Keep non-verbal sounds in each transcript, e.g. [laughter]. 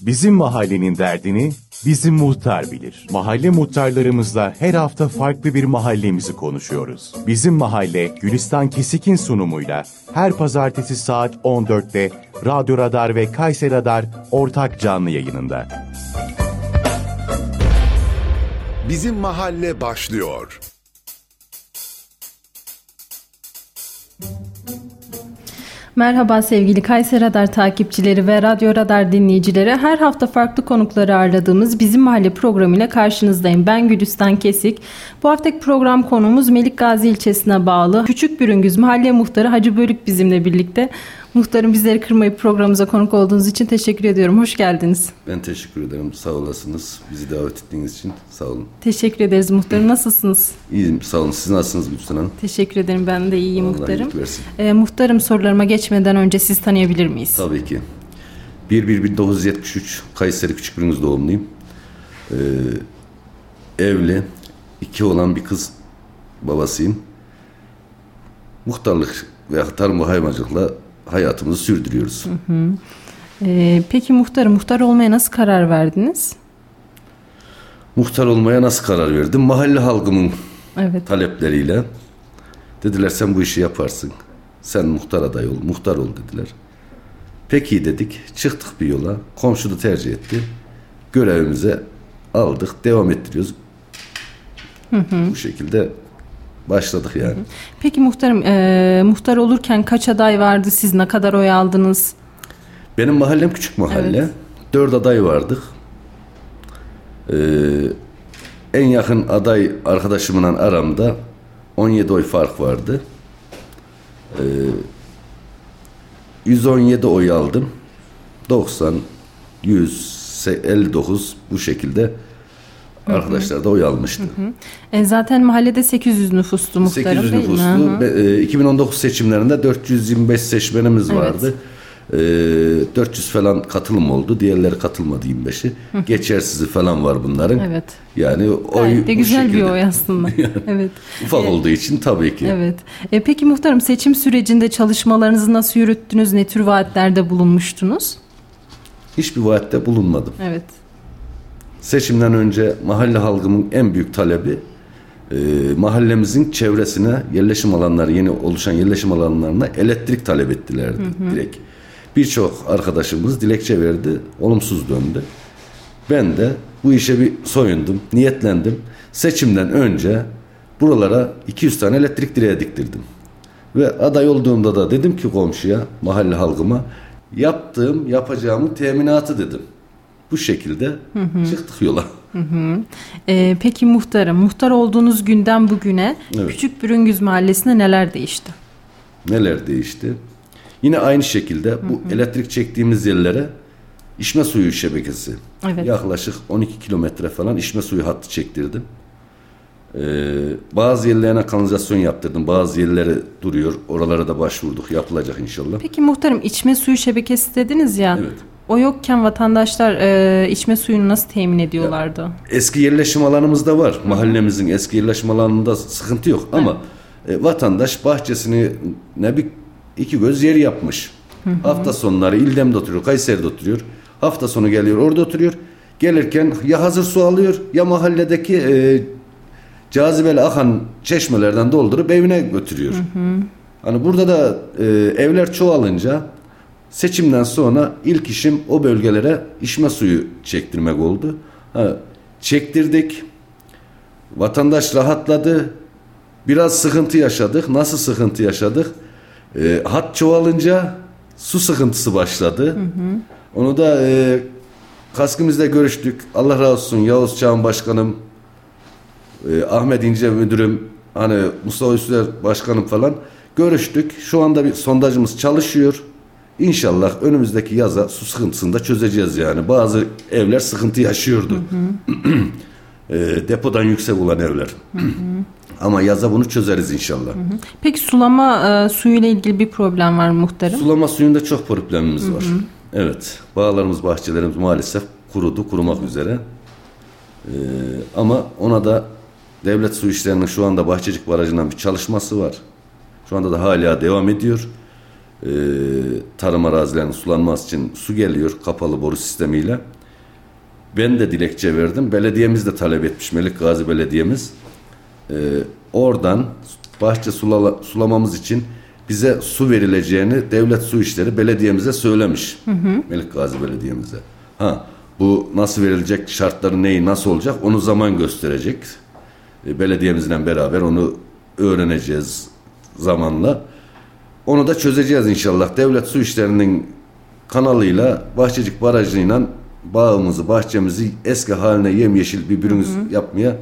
Bizim mahallenin derdini bizim muhtar bilir. Mahalle muhtarlarımızla her hafta farklı bir mahallemizi konuşuyoruz. Bizim mahalle Gülistan Kesik'in sunumuyla her pazartesi saat 14'te Radyo Radar ve Kayser Radar ortak canlı yayınında. Bizim mahalle başlıyor. Merhaba sevgili Kayser Radar takipçileri ve Radyo Radar dinleyicileri. Her hafta farklı konukları ağırladığımız Bizim Mahalle programıyla karşınızdayım. Ben Gülistan Kesik. Bu haftaki program konuğumuz Melik Gazi ilçesine bağlı Küçük Bürüngüz Mahalle Muhtarı Hacı Bölük bizimle birlikte. Muhtarım bizleri kırmayıp programımıza konuk olduğunuz için teşekkür ediyorum. Hoş geldiniz. Ben teşekkür ederim. Sağ olasınız. Bizi davet ettiğiniz için sağ olun. Teşekkür ederiz muhtarım. Nasılsınız? İyiyim. Sağ olun. Siz nasılsınız Gülsün Hanım? Teşekkür ederim. Ben de iyiyim Allah muhtarım. Ee, muhtarım sorularıma geçmeden önce siz tanıyabilir miyiz? Tabii ki. 1-1-1973 Kayseri Küçükbürünüz doğumluyum. Ee, evli. iki olan bir kız babasıyım. Muhtarlık ve tarım ve hayvancılıkla hayatımızı sürdürüyoruz. Ee, peki muhtarım muhtar olmaya nasıl karar verdiniz? Muhtar olmaya nasıl karar verdim? Mahalle halkımın Evet. talepleriyle dediler sen bu işi yaparsın. Sen muhtar aday ol, muhtar ol dediler. Peki dedik. Çıktık bir yola. Komşu da tercih etti. Görevimize aldık. Devam ettiriyoruz. Bu şekilde başladık yani. Peki muhtarım e, muhtar olurken kaç aday vardı? Siz ne kadar oy aldınız? Benim mahallem küçük mahalle. Evet. Dört aday vardık. Ee, en yakın aday arkadaşımla aramda 17 oy fark vardı. Ee, 117 oy aldım. 90, 100, 59 bu şekilde arkadaşlar da oy almıştı. E, zaten mahallede 800 nüfuslu muhtarım 800 değil mi? Hı nüfuslu. hı. Be- e, 2019 seçimlerinde 425 seçmenimiz Evet. vardı. E, 400 falan katılım oldu. Diğerleri katılmadı 25'i. Geçersizi falan var bunların. Evet. Yani oy Gayet de güzel bir oy aslında. [laughs] [laughs] evet. Ufak olduğu için tabii ki. Evet. E, peki muhtarım seçim sürecinde çalışmalarınızı nasıl yürüttünüz? Ne tür vaatlerde bulunmuştunuz? Hiçbir vaatte bulunmadım. Evet. Seçimden önce mahalle halkımın en büyük talebi e, mahallemizin çevresine yerleşim alanları yeni oluşan yerleşim alanlarına elektrik talep ettilerdi direkt. Birçok arkadaşımız dilekçe verdi, olumsuz döndü. Ben de bu işe bir soyundum, niyetlendim. Seçimden önce buralara 200 tane elektrik direği diktirdim. Ve aday olduğumda da dedim ki komşuya, mahalle halkıma yaptığım, yapacağımın teminatı dedim. Bu şekilde çıktık yola. E, peki muhtarım, muhtar olduğunuz günden bugüne Evet. Küçük Bürüngüz Mahallesi'nde neler değişti? Neler değişti? Yine aynı şekilde bu elektrik çektiğimiz yerlere içme suyu şebekesi. Evet. Yaklaşık 12 kilometre falan içme suyu hattı çektirdim. Ee, bazı yerlerine kanalizasyon yaptırdım. Bazı yerleri duruyor. Oralara da başvurduk. Yapılacak inşallah. Peki muhtarım içme suyu şebekesi dediniz ya. Evet. O yokken vatandaşlar e, içme suyunu nasıl temin ediyorlardı? Eski yerleşim alanımız da var. Mahallemizin eski yerleşim alanında sıkıntı yok. Ama e, vatandaş bahçesini ne bir iki göz yer yapmış. Hafta sonları İldem'de oturuyor, Kayseri'de oturuyor. Hafta sonu geliyor, orada oturuyor. Gelirken ya hazır su alıyor ya mahalledeki e, cazibeli akan çeşmelerden doldurup evine götürüyor. Hani burada da e, evler çoğalınca seçimden sonra ilk işim o bölgelere içme suyu çektirmek oldu. Ha, çektirdik. Vatandaş rahatladı. Biraz sıkıntı yaşadık. Nasıl sıkıntı yaşadık? E, hat çoğalınca su sıkıntısı başladı. Onu da e, kaskımızda görüştük. Allah razı olsun Yavuz Çağın Başkanım, e, Ahmet İnce Müdürüm, hani Mustafa Üstüler Başkanım falan görüştük. Şu anda bir sondajımız çalışıyor. İnşallah önümüzdeki yaza su sıkıntısını da çözeceğiz yani. Bazı evler sıkıntı yaşıyordu. [clears throat] E, depodan yüksek olan evler. [clears throat] Ama yaza bunu çözeriz inşallah. Peki sulama e, suyu ile ilgili bir problem var mı muhtarım? Sulama suyunda çok problemimiz var. Evet. Bağlarımız, bahçelerimiz maalesef kurudu, kurumak üzere. Ee, ama ona da devlet su işlerinin şu anda Bahçecik Barajı'ndan bir çalışması var. Şu anda da hala devam ediyor. E, tarım arazilerinin sulanması için su geliyor kapalı boru sistemiyle. Ben de dilekçe verdim. Belediyemiz de talep etmiş Melik Gazi Belediyemiz. E, oradan bahçe sulala, sulamamız için bize su verileceğini devlet su işleri belediyemize söylemiş. Melik Gazi Belediyemize. Ha bu nasıl verilecek şartları neyi nasıl olacak onu zaman gösterecek. E, belediyemizle beraber onu öğreneceğiz zamanla. Onu da çözeceğiz inşallah. Devlet su işlerinin kanalıyla Bahçecik Barajı'yla bağımızı, bahçemizi eski haline yemyeşil bir bürünüz yapmaya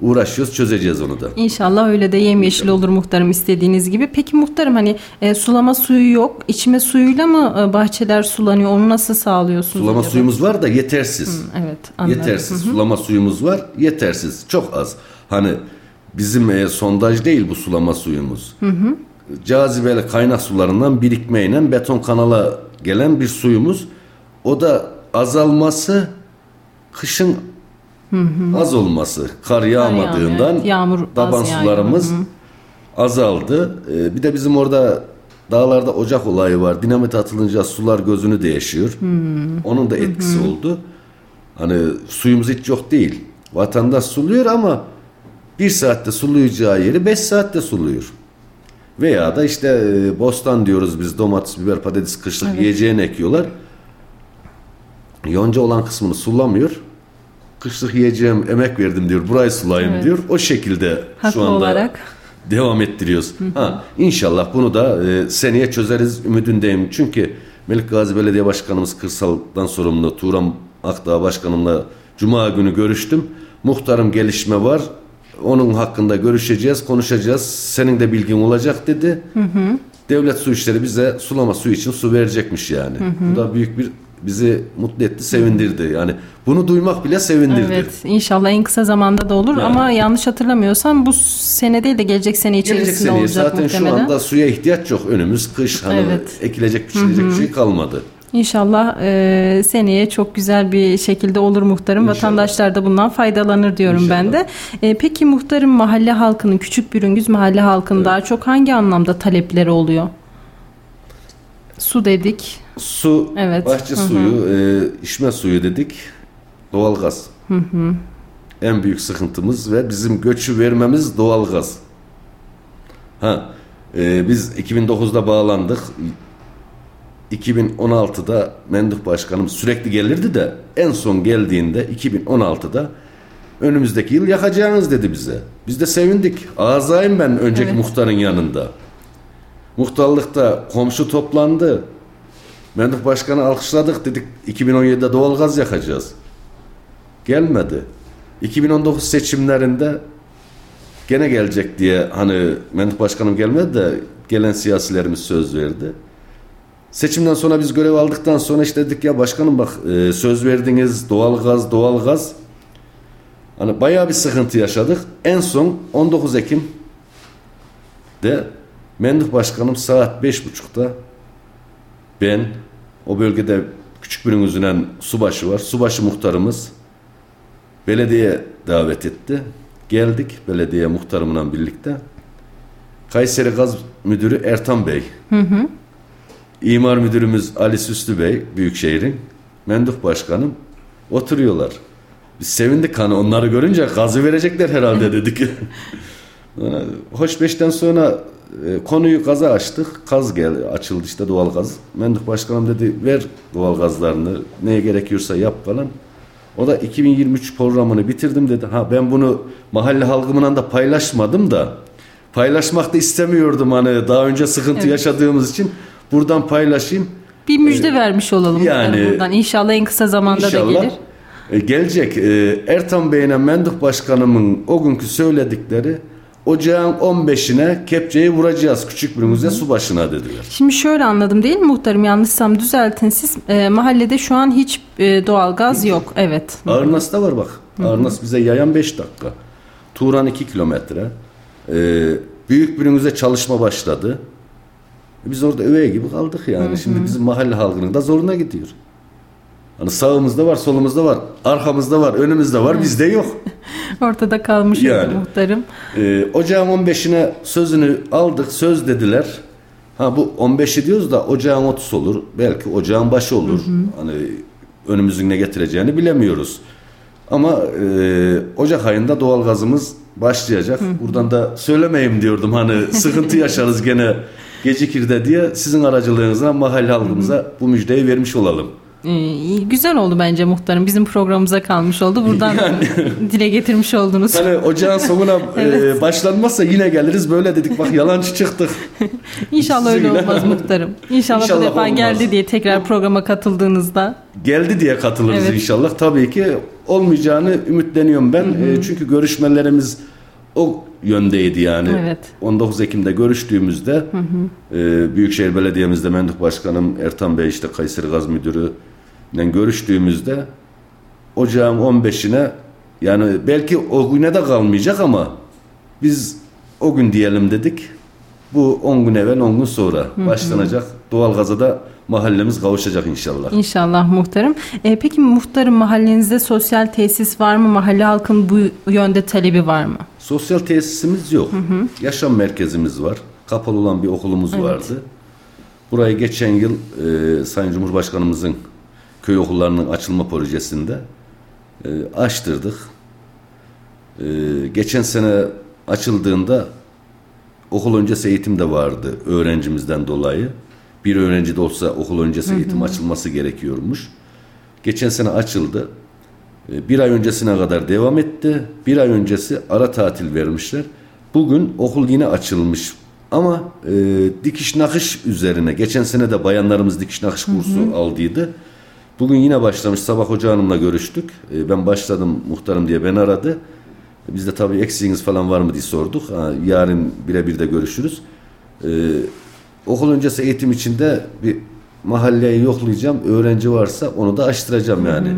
uğraşıyoruz. Çözeceğiz onu da. İnşallah öyle de yemyeşil olur muhtarım istediğiniz gibi. Peki muhtarım hani e, sulama suyu yok. İçme suyuyla mı e, bahçeler sulanıyor? Onu nasıl sağlıyorsunuz? Sulama acaba? suyumuz var da yetersiz. Evet anladım. Yetersiz. Sulama suyumuz var, yetersiz. Çok az. Hani bizim e, sondaj değil bu sulama suyumuz. Cazibeli kaynak sularından birikmeyle beton kanala gelen bir suyumuz. O da azalması kışın az olması. Kar yağmadığından evet. Yağmur taban sularımız azaldı. E, bir de bizim orada dağlarda ocak olayı var. Dinamit atılınca sular gözünü değişiyor. Onun da etkisi oldu. Hani suyumuz hiç yok değil. Vatandaş suluyor ama bir saatte sulayacağı yeri beş saatte suluyor. Veya da işte e, bostan diyoruz biz domates, biber, patates kışlık yiyeceğini ekiyorlar. Yonca olan kısmını sulamıyor. Kışlık yiyeceğim emek verdim diyor. Burayı sulayın Evet. diyor. O şekilde Haklı şu anda olarak. devam ettiriyoruz. Ha, inşallah bunu da e, seneye çözeriz ümidindeyim. Çünkü Melik Gazi Belediye Başkanımız kırsaldan sorumlu Turan Akdağ Başkanımla Cuma günü görüştüm. Muhtarım gelişme var. Onun hakkında görüşeceğiz, konuşacağız. Senin de bilgin olacak dedi. Devlet su işleri bize sulama suyu için su verecekmiş yani. Bu da büyük bir bizi mutlu etti, sevindirdi. Yani bunu duymak bile sevindirdi. Evet inşallah en kısa zamanda da olur Yani. ama yanlış hatırlamıyorsam bu sene değil de gelecek sene içerisinde Gelecek seneye olacak zaten muhtemelen. şu anda suya ihtiyaç yok. Önümüz kış. Hani Evet. ekilecek, biçilecek bir şey kalmadı. İnşallah e, seneye çok güzel bir şekilde olur muhtarım. İnşallah. Vatandaşlar da bundan faydalanır diyorum ben de. E, peki muhtarım mahalle halkının, Küçük Bürüngüz mahalle halkının daha çok hangi anlamda talepleri oluyor? Su dedik. Su, Evet. bahçe Hı hı. suyu, e, içme suyu dedik. Doğalgaz. En büyük sıkıntımız ve bizim göçü vermemiz doğalgaz. Ha, e, biz 2009'da bağlandık. 2016'da Menduh Başkanım sürekli gelirdi de en son geldiğinde 2016'da önümüzdeki yıl yakacağınız dedi bize. Biz de sevindik. Ağzayım ben önceki Evet. muhtarın yanında. Muhtarlıkta komşu toplandı. Menduh Başkanı alkışladık dedik 2017'de doğalgaz yakacağız. Gelmedi. 2019 seçimlerinde gene gelecek diye hani Menduh Başkanım gelmedi de gelen siyasilerimiz söz verdi. Seçimden sonra biz görev aldıktan sonra işte dedik ya başkanım bak e, söz verdiniz doğalgaz doğalgaz. Hani bayağı bir sıkıntı yaşadık. En son 19 Ekim de Menduh Başkanım saat 5.30'da ben o bölgede küçük bir üzülen subaşı var. Subaşı muhtarımız belediye davet etti. Geldik belediye muhtarımla birlikte. Kayseri Gaz Müdürü Ertan Bey. İmar Müdürümüz Ali Süslü Bey Büyükşehir'in. Menduh Başkanım oturuyorlar. Biz sevindik hani onları görünce gazı verecekler herhalde [laughs] dedik. [laughs] Hoş beşten sonra e, konuyu gaza açtık. Kaz geldi, açıldı işte doğal gaz. Menduh Başkanım dedi ver doğal gazlarını neye gerekiyorsa yap falan. O da 2023 programını bitirdim dedi. Ha ben bunu mahalle halkımla da paylaşmadım da paylaşmak da istemiyordum hani daha önce sıkıntı Evet. yaşadığımız için buradan paylaşayım. Bir müjde vermiş olalım yani- buradan. İnşallah en kısa zamanda da gelir. e, gelecek. E, Ertan Bey'le Menduh Başkanımın o günkü söyledikleri ocağın 15'ine kepçeyi vuracağız küçük birimize su başına dediler. Şimdi şöyle anladım değil mi muhtarım? Yanlışsam düzeltin siz. E, mahallede şu an hiç e, doğalgaz yok. Evet. Ağırnas'ta var bak. Ağırnas bize yayan 5 dakika. Turan 2 kilometre. E, büyük birimize çalışma başladı. E, Biz orada öveye gibi kaldık yani. Şimdi bizim mahalle halkının da zoruna gidiyor. Hani sağımızda var, solumuzda var, arkamızda var, önümüzde var, bizde yok. [laughs] Ortada kalmış Yani. muhtarım. Ee, ocağın 15'ine sözünü aldık, söz dediler. Ha bu 15'i diyoruz da ocağın 30 olur. Belki ocağın başı olur. Hani önümüzün ne getireceğini bilemiyoruz. Ama e, Ocak ayında doğalgazımız başlayacak. Buradan da söylemeyeyim diyordum hani sıkıntı yaşarız gene [laughs] gecikir de diye sizin aracılığınızla mahalle halkımıza bu müjdeyi vermiş olalım. Ee, güzel oldu bence muhtarım. Bizim programımıza kalmış oldu. Buradan [laughs] dile getirmiş oldunuz. Hani ocağın sonuna [laughs] e, Evet. başlanmazsa yine geliriz böyle dedik bak yalancı çıktık. [laughs] İnşallah öyle olmaz muhtarım. İnşallah, İnşallah bu defa olmaz. geldi diye tekrar programa katıldığınızda. Geldi diye katılırız Evet. inşallah. Tabii ki olmayacağını ümitleniyorum ben. E, çünkü görüşmelerimiz o yöndeydi yani. Evet. 19 Ekim'de görüştüğümüzde e, Büyükşehir Belediye'mizde Menduh Başkanım Ertan Bey işte Kayseri Gaz Müdürü ile görüştüğümüzde ocağın 15'ine yani belki o güne de kalmayacak ama biz o gün diyelim dedik. Bu 10 gün evvel 10 gün sonra başlanacak. Doğalgaza da mahallemiz kavuşacak inşallah. İnşallah muhtarım. Ee, peki muhtarım mahallenizde sosyal tesis var mı? Mahalle halkın bu yönde talebi var mı? Sosyal tesisimiz yok. Yaşam merkezimiz var. Kapalı olan bir okulumuz vardı. Burayı geçen yıl e, Sayın Cumhurbaşkanımızın köy okullarının açılma projesinde e, açtırdık. E, geçen sene açıldığında okul öncesi eğitim de vardı öğrencimizden dolayı. Bir öğrenci de olsa okul öncesi eğitim açılması gerekiyormuş. Geçen sene açıldı. E, Bir ay öncesine kadar devam etti. Bir ay öncesi ara tatil vermişler. Bugün okul yine açılmış. Ama e, dikiş nakış üzerine. Geçen sene de bayanlarımız dikiş nakış kursu aldıydı. Bugün yine başlamış. Sabah hoca hanımla görüştük. E, ben başladım muhtarım diye beni aradı. Biz de tabii eksiğiniz falan var mı diye sorduk. Ha, yarın birebir de görüşürüz. E, okul öncesi eğitim içinde bir mahalleyi yoklayacağım. Öğrenci varsa onu da açtıracağım yani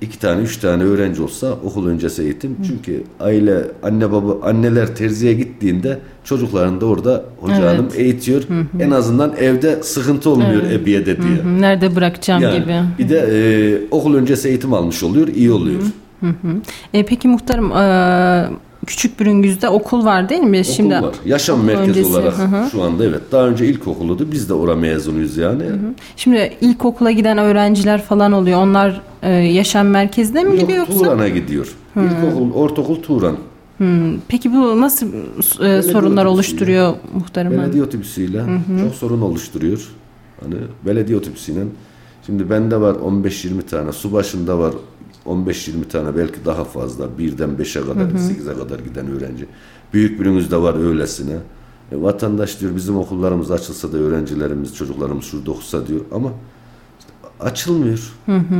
iki tane, üç tane öğrenci olsa okul öncesi eğitim. Çünkü aile, anne baba, anneler terziye gittiğinde çocuklarını da orada hoca Evet. hanım eğitiyor. En azından evde sıkıntı olmuyor ebiyede diye. Hı, Nerede bırakacağım Yani gibi. bir de e, okul öncesi eğitim almış oluyor, iyi oluyor. E, peki muhtarım e, küçük Bürüngüz'de okul var değil mi? Şimdi Okul var. Yaşam merkezi öncesi, olarak hı hı. şu anda evet. Daha önce ilkokuludu. Biz de orada mezunuyuz yani. Şimdi ilkokula giden öğrenciler falan oluyor. Onlar e, yaşam merkezine mi Yok, gidiyor yoksa? Turan'a gidiyor. İlkokul, ortaokul Turan. Hmm, Peki bu nasıl e, sorunlar oluşturuyor muhtarım? Belediye otobüsüyle çok sorun oluşturuyor. Hani belediye otobüsüyle şimdi bende var 15-20 tane, su başında var 15-20 tane belki daha fazla. Birden 5'e kadar, 8'e kadar giden öğrenci. Büyük birimiz var öylesine. E, vatandaş diyor bizim okullarımız açılsa da öğrencilerimiz, çocuklarımız şurada okusa diyor ama işte açılmıyor.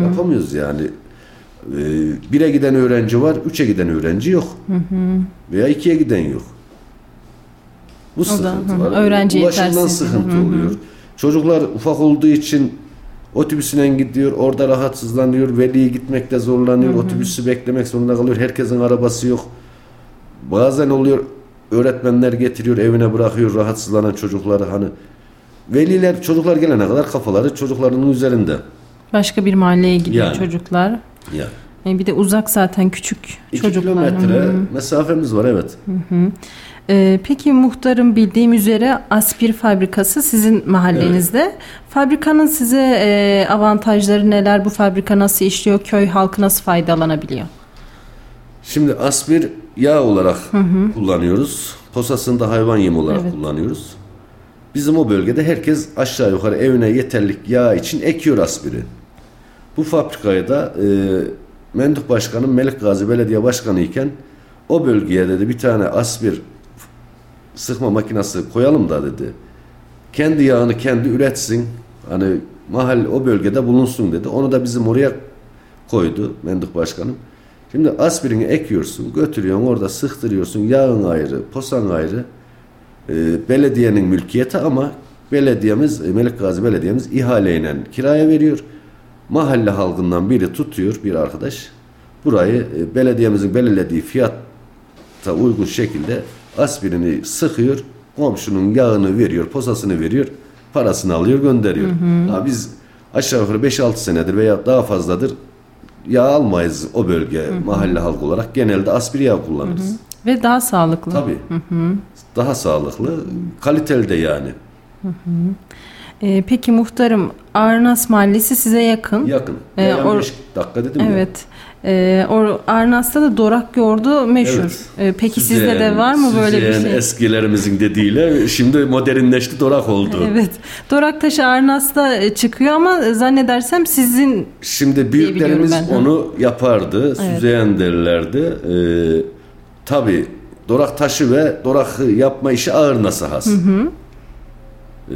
Yapamıyoruz yani. E, bire giden öğrenci var, üçe giden öğrenci yok. Veya ikiye giden yok. Bu da, sıkıntı hı hı, var. öğrenci Ulaşımdan yetersizliği. sıkıntı Hı hı. oluyor. Çocuklar ufak olduğu için otobüsüne gidiyor, orada rahatsızlanıyor, veli gitmekte zorlanıyor, otobüsü beklemek zorunda kalıyor, herkesin arabası yok. Bazen oluyor, öğretmenler getiriyor, evine bırakıyor rahatsızlanan çocukları hani. Veliler, çocuklar gelene kadar kafaları çocuklarının üzerinde. Başka bir mahalleye gidiyor Yani. çocuklar. Yani. E, bir de uzak zaten küçük İki çocuklar. kilometre Hı hı. mesafemiz var evet. E, peki muhtarım bildiğim üzere aspir fabrikası sizin mahallenizde. Fabrikanın size e, avantajları neler? Bu fabrika nasıl işliyor? Köy halkı nasıl faydalanabiliyor? Şimdi aspir yağ olarak kullanıyoruz. Posasını da hayvan yemi olarak Evet. kullanıyoruz. Bizim o bölgede herkes aşağı yukarı evine yeterlik yağ için ekiyor aspiri. Bu fabrikayı da e, Menduh Başkanım Melik Gazi Belediye Başkanı iken o bölgeye dedi bir tane aspir sıkma makinesi koyalım da dedi. Kendi yağını kendi üretsin. Hani mahalle o bölgede bulunsun dedi. Onu da bizim oraya koydu Menduh Başkanım. Şimdi aspirini ekiyorsun, götürüyorsun orada sıktırıyorsun. Yağın ayrı, posan ayrı. Ee, belediyenin mülkiyeti ama belediyemiz, e, Melik Gazi Belediyemiz ihaleyle kiraya veriyor. Mahalle halkından biri tutuyor bir arkadaş. Burayı e, belediyemizin belirlediği fiyatta uygun şekilde aspirini sıkıyor. Komşunun yağını veriyor, posasını veriyor. Parasını alıyor, gönderiyor. Ha, biz aşağı yukarı 5-6 senedir veya daha fazladır yağ almayız o bölge mahalle halkı olarak. Genelde aspir yağ kullanırız. Ve daha sağlıklı. Tabii. Daha sağlıklı, kaliteli de yani. Ee, peki muhtarım Arnas Mahallesi size yakın. Yakın. Ee, Dayan or- beş dakika dedim ya. Evet. Ee, or- Arnas'ta da Dorak yoğurdu meşhur. Evet. Ee, peki sizde de var mı böyle bir şey? eskilerimizin dediğiyle şimdi modernleşti dorak oldu. Evet. Dorak taşı Arnas'ta e, çıkıyor ama zannedersem sizin Şimdi büyüklerimiz onu yapardı. Süzeyen derlerdi. Ee, Tabi dorak taşı ve dorak yapma işi ağır nasıl has. Ee,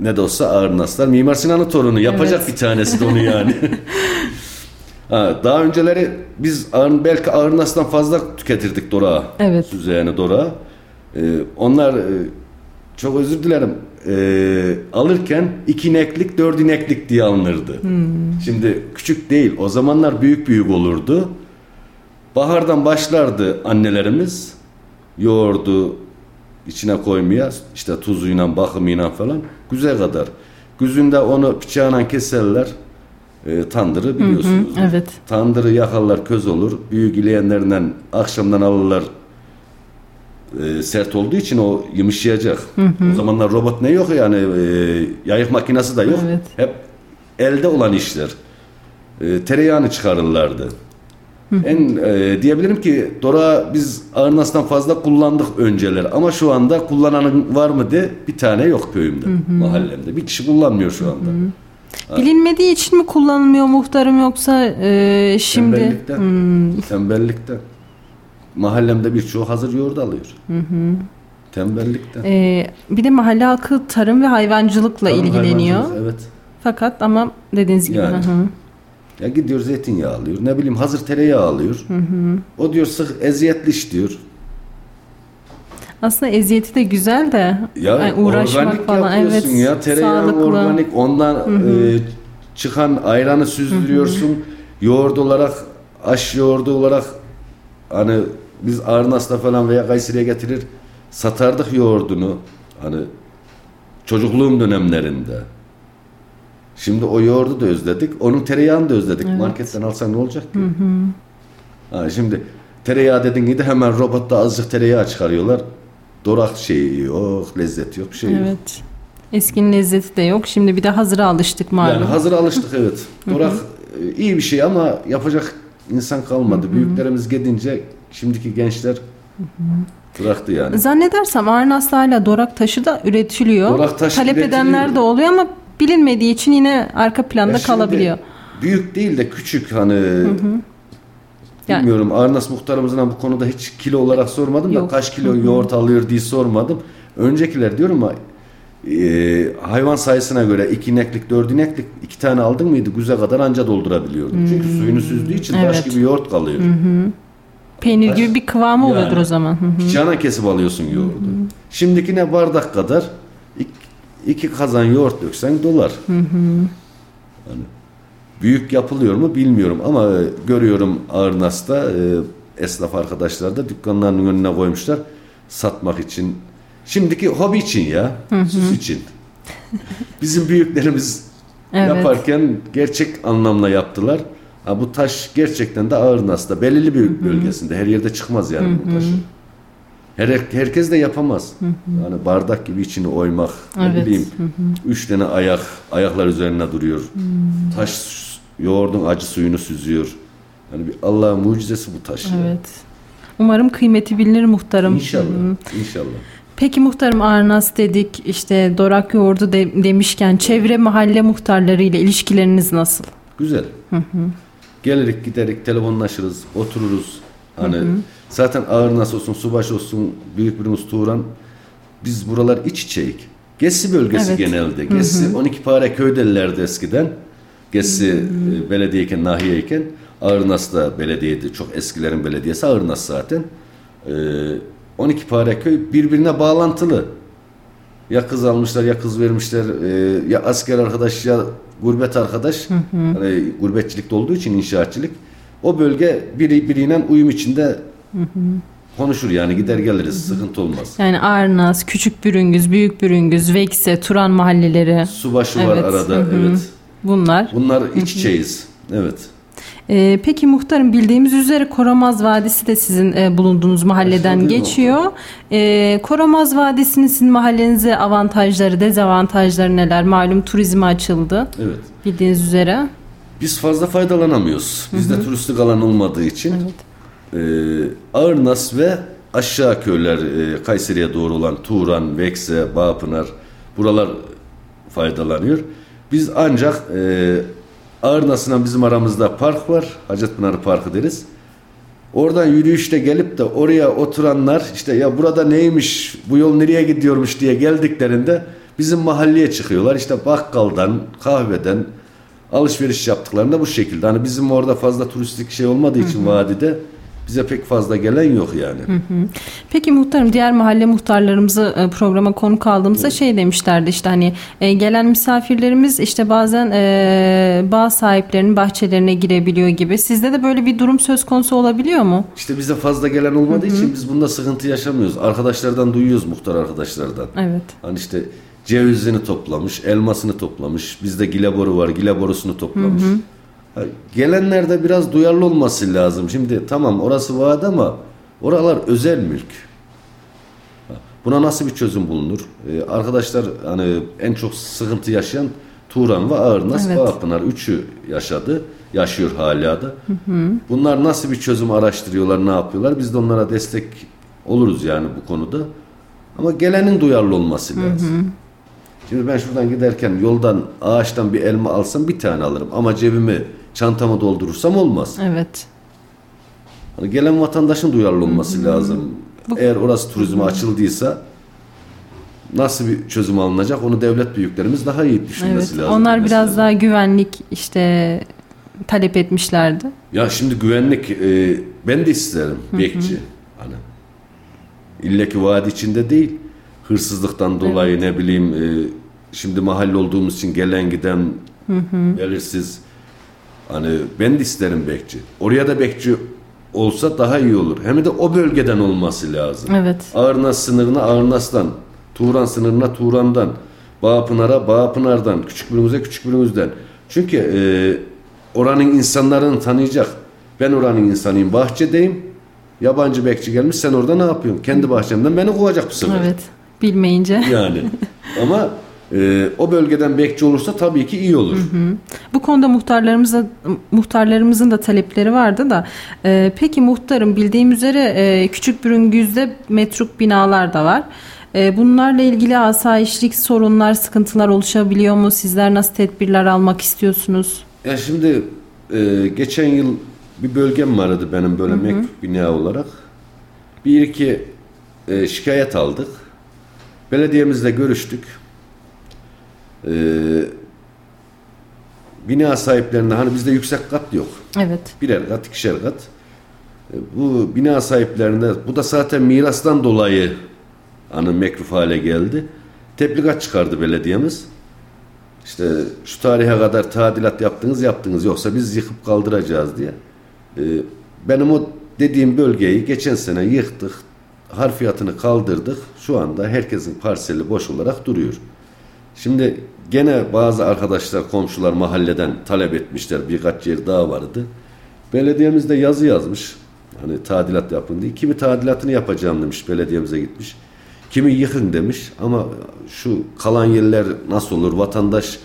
ne de olsa ağır naslar. Mimar Sinan'ın torunu yapacak Evet. bir tanesi de onu yani. [laughs] ha, daha önceleri biz ağır, belki ağır nasdan fazla tüketirdik dorağı. Evet. Süzeyeni dorağı. Ee, onlar e, çok özür dilerim e, alırken iki ineklik dört ineklik diye alınırdı. Şimdi küçük değil o zamanlar büyük büyük olurdu. Bahardan başlardı annelerimiz yoğurdu içine koymaya işte tuzuyla bakımıyla falan güzel kadar. Güzünde onu bıçağıyla keserler. E, tandırı biliyorsunuz. evet. Tandırı yakarlar köz olur. Büyük ileyenlerinden akşamdan alırlar e, sert olduğu için o yumuşayacak. O zamanlar robot ne yok yani e, yayık makinesi de yok. Evet. Hep elde olan işler. E, tereyağını çıkarırlardı. En e, diyebilirim ki Dora biz Arnas'tan fazla kullandık önceler ama şu anda kullananın var mı de bir tane yok köyümde, mahallemde. Bir kişi kullanmıyor şu anda. Bilinmediği için mi kullanılmıyor muhtarım yoksa e, şimdi Tembellikten. Tembellikten. Mahallemde birçoğu hazır yoğurt alıyor. Tembellikten. e, bir de mahalle halkı tarım ve hayvancılıkla Tarım, ilgileniyor. hayvancılık, Evet. Fakat ama dediğiniz gibi Yani. hı hı. Ya gidiyor zeytinyağı alıyor. Ne bileyim hazır tereyağı alıyor. O diyor sık eziyetli iş diyor. Aslında eziyeti de güzel de Ya yani uğraşmak organik falan yapıyorsun evet ya. Tereyağı sağlıklı. organik. Ondan e, çıkan ayranı süzdürüyorsun. Yoğurt olarak, aş yoğurdu olarak hani biz Arnas'ta falan veya Kayseri'ye getirir satardık yoğurdunu. Hani çocukluğum dönemlerinde. Şimdi o yoğurdu da özledik. Onun tereyağını da özledik. Marketten alsan ne olacak ki? Ha, şimdi tereyağı dediğin gibi hemen robotta azıcık tereyağı çıkarıyorlar. Dorak şeyi yok, lezzet yok, bir şey yok. Evet. Eskinin lezzeti de yok. Şimdi bir de hazıra alıştık malum. Yani hazır alıştık [laughs] evet. Dorak e, iyi bir şey ama yapacak insan kalmadı. Büyüklerimiz gidince şimdiki gençler bıraktı yani. Zannedersem Arnas'ta hala dorak taşı da üretiliyor. Dorak taşı Talep üretiliyor. edenler de oluyor ama bilinmediği için yine arka planda Ya kalabiliyor. Büyük değil de küçük hani Yani- bilmiyorum Arnas muhtarımızdan bu konuda hiç kilo olarak sormadım Yok. da kaç kilo yoğurt alıyor diye sormadım. Öncekiler diyorum ama e, hayvan sayısına göre iki ineklik, dört ineklik iki tane aldın mıydı güze kadar anca doldurabiliyordun. Çünkü suyunu süzdüğü için taş Hmm. Evet. gibi yoğurt kalıyor. Peynir Taş- gibi bir kıvamı oluyordur Yani. o zaman. Hı hı. Cana kesip alıyorsun yoğurdu. Şimdiki ne bardak kadar iki, iki kazan yoğurt döksen dolar. Yani büyük yapılıyor mu bilmiyorum ama e, görüyorum Ağırnas'ta e, esnaf arkadaşlar da dükkanlarının önüne koymuşlar satmak için. Şimdiki hobi için ya, süs için. Bizim büyüklerimiz Evet. yaparken gerçek anlamla yaptılar. Ha, bu taş gerçekten de Ağırnas'ta belirli bir bölgesinde her yerde çıkmaz yani bu taşı. Her, herkes de yapamaz. Yani bardak gibi içini oymak, ne Evet. bileyim, üç tane ayak, ayaklar üzerine duruyor. Taş yoğurdun acı suyunu süzüyor. Yani bir Allah'ın mucizesi bu taş. Evet. Umarım kıymeti bilinir muhtarım. İnşallah, Hı hı. inşallah. Peki muhtarım Arnas dedik işte Dorak yoğurdu de- demişken çevre mahalle muhtarları ile ilişkileriniz nasıl? Güzel. Gelirik giderik telefonlaşırız, otururuz. Hani zaten ağır nasıl olsun, subaş olsun, büyük birimiz Turan. Biz buralar iç içeyik. Gessi bölgesi Evet. genelde. Gessi 12 pare köy derlerdi eskiden. Gessi e, belediyeyken, nahiyeyken. Ağırnas da belediyeydi. Çok eskilerin belediyesi Ağırnas zaten. Ee, 12 pare köy birbirine bağlantılı. Ya kız almışlar ya kız vermişler e, ya asker arkadaş ya gurbet arkadaş hani gurbetçilikte olduğu için inşaatçılık o bölge biri biriyle uyum içinde konuşur yani gider geliriz sıkıntı olmaz. Yani Arnas, Küçük Bürüngüz, Büyük Bürüngüz, Vekse, Turan mahalleleri Subaşı var Evet, arada hı hı. evet. bunlar. Bunlar iç içeyiz. Evet. Ee, peki muhtarım bildiğimiz üzere Koramaz Vadisi de sizin e, bulunduğunuz mahalleden Aşağı geçiyor. Ee, Koramaz Vadisi'nin sizin mahallenize avantajları, dezavantajları neler? Malum turizme açıldı Evet. bildiğiniz üzere. Biz fazla faydalanamıyoruz. Bizde turistik alan olmadığı için. Ee, Ağırnas ve aşağı köyler e, Kayseri'ye doğru olan Turan, Vekse, Bağpınar buralar faydalanıyor. Biz ancak e, Ağırnas'la bizim aramızda park var. Hacetpınar Parkı deriz. Oradan yürüyüşte gelip de oraya oturanlar işte ya burada neymiş bu yol nereye gidiyormuş diye geldiklerinde bizim mahalleye çıkıyorlar. İşte bakkaldan, kahveden alışveriş yaptıklarında bu şekilde. Hani bizim orada fazla turistik şey olmadığı için vadide bize pek fazla gelen yok yani. Peki muhtarım diğer mahalle muhtarlarımızı e, programa konuk aldığımızda şey demişlerdi işte hani e, gelen misafirlerimiz işte bazen e, bağ sahiplerinin bahçelerine girebiliyor gibi. Sizde de böyle bir durum söz konusu olabiliyor mu? İşte bize fazla gelen olmadığı için biz bunda sıkıntı yaşamıyoruz. Arkadaşlardan duyuyoruz muhtar arkadaşlardan. Evet. Hani işte cevizini toplamış, elmasını toplamış. Bizde gile boru var, gile borusunu toplamış. Ha, Gelenler de biraz duyarlı olması lazım. Şimdi tamam orası vaat ama oralar özel mülk. Buna nasıl bir çözüm bulunur? Ee, arkadaşlar hani en çok sıkıntı yaşayan Turan ve Ağırnaz, Evet. Bağpınar üçü yaşadı. Yaşıyor hala da. Bunlar nasıl bir çözüm araştırıyorlar, ne yapıyorlar? Biz de onlara destek oluruz yani bu konuda. Ama gelenin duyarlı olması lazım. Şimdi ben şuradan giderken yoldan ağaçtan bir elma alsam bir tane alırım. Ama cebimi çantamı doldurursam olmaz. Evet. Hani gelen vatandaşın duyarlı olması lazım. Eğer orası turizme açıldıysa nasıl bir çözüm alınacak onu devlet büyüklerimiz daha iyi Evet. düşünmesi lazım. Onlar bilmesi biraz daha güvenlik işte talep etmişlerdi. Ya şimdi güvenlik e, ben de isterim bekçi. Hani ille ki vadi içinde değil. Hırsızlıktan dolayı ne bileyim e, şimdi mahalle olduğumuz için gelen giden belirsiz. Hani ben de isterim bekçi. Oraya da bekçi olsa daha iyi olur. Hem de o bölgeden olması lazım. Evet. Ağırnas sınırına Ağırnas'tan, Turan sınırına Turan'dan, Bağpınar'a Bağpınar'dan, Küçükbürümüz'e Küçükbürümüz'den. Çünkü e, oranın insanlarını tanıyacak. Ben oranın insanıyım, bahçedeyim. Yabancı bekçi gelmiş, sen orada ne yapıyorsun? Kendi bahçemden beni kovacak bu sefer. Evet. Bilmeyince. Yani. [laughs] Ama e, o bölgeden bekçi olursa tabii ki iyi olur. Bu konuda muhtarlarımıza muhtarlarımızın da talepleri vardı da e, peki muhtarım bildiğim üzere e, küçük bürüngüzde metruk binalar da var. E, bunlarla ilgili asayişlik sorunlar, sıkıntılar oluşabiliyor mu? Sizler nasıl tedbirler almak istiyorsunuz? Ya şimdi e, geçen yıl bir bölgem vardı benim böyle mektup bina olarak. Bir iki e, şikayet aldık. Belediyemizle görüştük. E, bina sahiplerine hani bizde yüksek kat yok. Evet. Birer kat, ikişer kat. E, Bu bina sahiplerine bu da zaten mirastan dolayı hani mekruf hale geldi. Tebligat çıkardı belediyemiz. İşte şu tarihe kadar tadilat yaptınız yaptınız yoksa biz yıkıp kaldıracağız diye. E, benim o dediğim bölgeyi geçen sene yıktık. Harfiyatını kaldırdık. Şu anda herkesin parseli boş olarak duruyor. Şimdi gene bazı arkadaşlar, komşular mahalleden talep etmişler. Birkaç yer daha vardı. Belediyemiz de yazı yazmış. Hani tadilat yapın diye. Kimi tadilatını yapacağım demiş. Belediyemize gitmiş. Kimi yıkın demiş. Ama şu kalan yerler nasıl olur? Vatandaş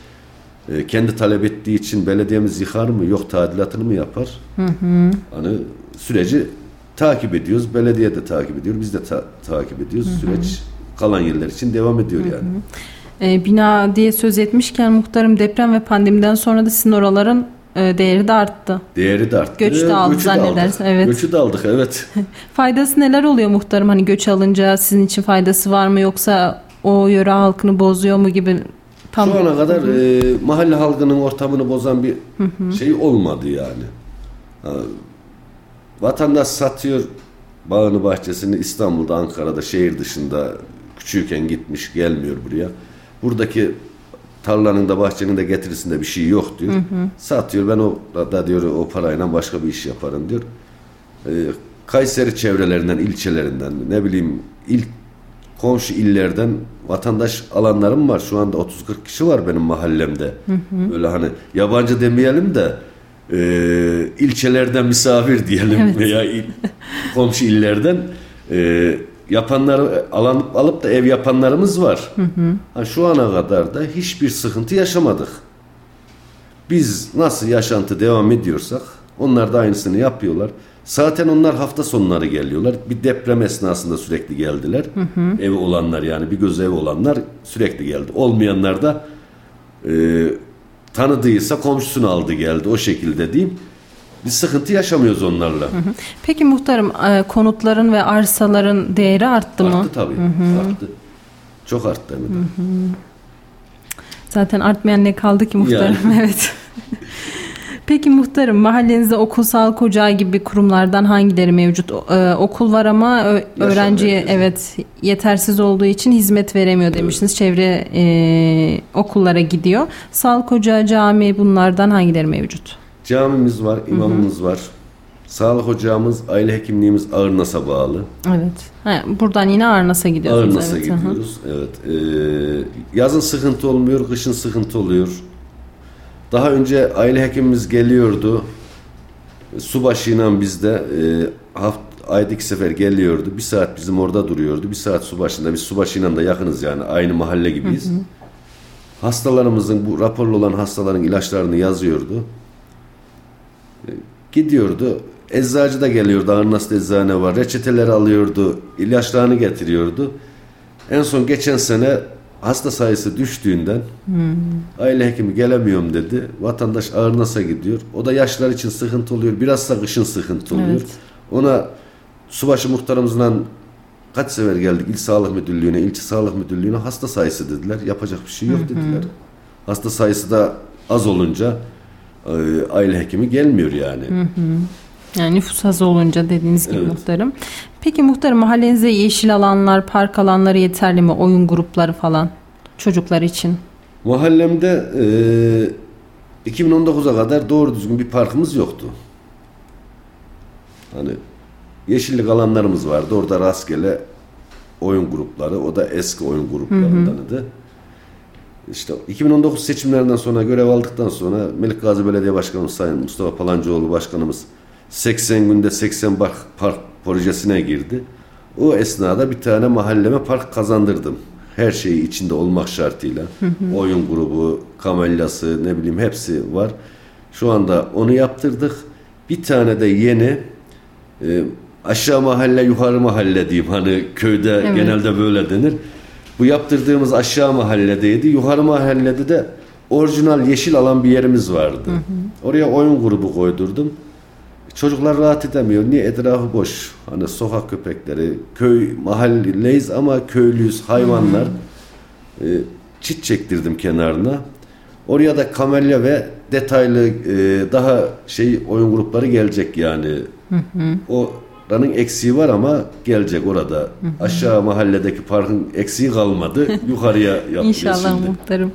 e, kendi talep ettiği için belediyemiz yıkar mı? Yok tadilatını mı yapar? Hani süreci takip ediyoruz. Belediye de takip ediyor. Biz de ta- takip ediyoruz. Süreç kalan yerler için devam ediyor yani. E, bina diye söz etmişken muhtarım deprem ve pandemiden sonra da sizin oraların e, değeri de arttı. Değeri de arttı. Göç de aldı Göçü zannedersin, aldık. evet. Göçü de aldık evet. [laughs] Faydası neler oluyor muhtarım? Hani göç alınca sizin için faydası var mı yoksa o yöre halkını bozuyor mu gibi tam Şu ana kadar e, mahalle halkının ortamını bozan bir şey olmadı yani. Ha, vatandaş satıyor bağını bahçesini İstanbul'da, Ankara'da, şehir dışında küçükken gitmiş gelmiyor buraya. Buradaki tarlanın da bahçenin de getirisinde bir şey yok diyor. Satıyor ben o da diyor o parayla başka bir iş yaparım diyor. E, Kayseri çevrelerinden, ilçelerinden ne bileyim il komşu illerden vatandaş alanlarım var. Şu anda 30-40 kişi var benim mahallemde. Böyle hani yabancı demeyelim de e, ilçelerden misafir diyelim Evet. veya il- komşu illerden e, yapanları alanıp alıp da ev yapanlarımız var. Ha, şu ana kadar da hiçbir sıkıntı yaşamadık. Biz nasıl yaşantı devam ediyorsak onlar da aynısını yapıyorlar. Zaten onlar hafta sonları geliyorlar. Bir deprem esnasında sürekli geldiler. Evi olanlar yani bir göz ev olanlar sürekli geldi. Olmayanlar da e, tanıdıysa komşusunu aldı geldi o şekilde diyeyim. Biz sıkıntı yaşamıyoruz onlarla. Peki muhtarım e, konutların ve arsaların değeri arttı mı? Arttı tabii. Arttı. Çok arttı hem de. Zaten artmayan ne kaldı ki muhtarım? [laughs] Evet. Peki muhtarım mahallenizde okul, sağlık ocağı gibi kurumlardan hangileri mevcut? O- e, okul var ama ö- öğrenciye evet yetersiz olduğu için hizmet veremiyor demiştiniz. Çevre e, okullara gidiyor. Sağlık ocağı, cami bunlardan hangileri mevcut? Camimiz var, imamımız var. Sağlık ocağımız, aile hekimliğimiz Ağırnas'a bağlı. Evet. Ha, buradan yine Arnas'a gidiyorsunuz. Ağırnas'a evet. hı hı. gidiyoruz. Evet. Ee, yazın sıkıntı olmuyor, kışın sıkıntı oluyor. Daha önce aile hekimimiz geliyordu. Subaşıyla bizde e, haft, ayda iki sefer geliyordu. Bir saat bizim orada duruyordu. Bir saat subaşında. Biz subaşıyla da yakınız yani. Aynı mahalle gibiyiz. Hastalarımızın, bu raporlu olan hastaların ilaçlarını yazıyordu. Gidiyordu. Eczacı da geliyordu. Arnas'ta eczane var. Reçeteleri alıyordu. ilaçlarını getiriyordu. En son geçen sene hasta sayısı düştüğünden aile hekimi gelemiyorum dedi. Vatandaş Ağırnas'a gidiyor. O da yaşlar için sıkıntı oluyor. Biraz da kışın sıkıntı oluyor. Evet. Ona subaşı muhtarımızla kaç sefer geldik İl Sağlık Müdürlüğü'ne, ilçe sağlık müdürlüğüne hasta sayısı dediler. Yapacak bir şey yok dediler. Hasta sayısı da az olunca aile hekimi gelmiyor yani. Yani nüfus az olunca dediğiniz gibi Evet. muhtarım. Peki muhtarım mahallenizde yeşil alanlar, park alanları yeterli mi? Oyun grupları falan çocuklar için. Mahallemde e, 2019'a kadar doğru düzgün bir parkımız yoktu. Hani yeşillik alanlarımız vardı. Orada rastgele oyun grupları, o da eski oyun gruplarındandı. İşte 2019 seçimlerinden sonra görev aldıktan sonra Melik Gazi Belediye Başkanımız Sayın Mustafa Palancıoğlu Başkanımız 80 günde 80 park, park projesine girdi. O esnada bir tane mahalleme park kazandırdım. Her şeyi içinde olmak şartıyla. Oyun grubu, kamelyası ne bileyim hepsi var. Şu anda onu yaptırdık. Bir tane de yeni e, aşağı mahalle yukarı mahalle diyeyim hani köyde Evet. genelde böyle denir. Bu yaptırdığımız aşağı mahalledeydi. Yukarı mahallede de orijinal yeşil alan bir yerimiz vardı. Oraya oyun grubu koydurdum. Çocuklar rahat edemiyor. Niye? Etrafı boş. Hani sokak köpekleri, köy, mahalleyiz ama köylüyüz, hayvanlar. Ee, çit çektirdim kenarına. Oraya da kamelya ve detaylı e, daha şey oyun grupları gelecek yani. Oranın eksiği var ama gelecek orada. Aşağı mahalledeki parkın eksiği kalmadı. [laughs] Yukarıya yapılıyor İnşallah şimdi. muhtarım.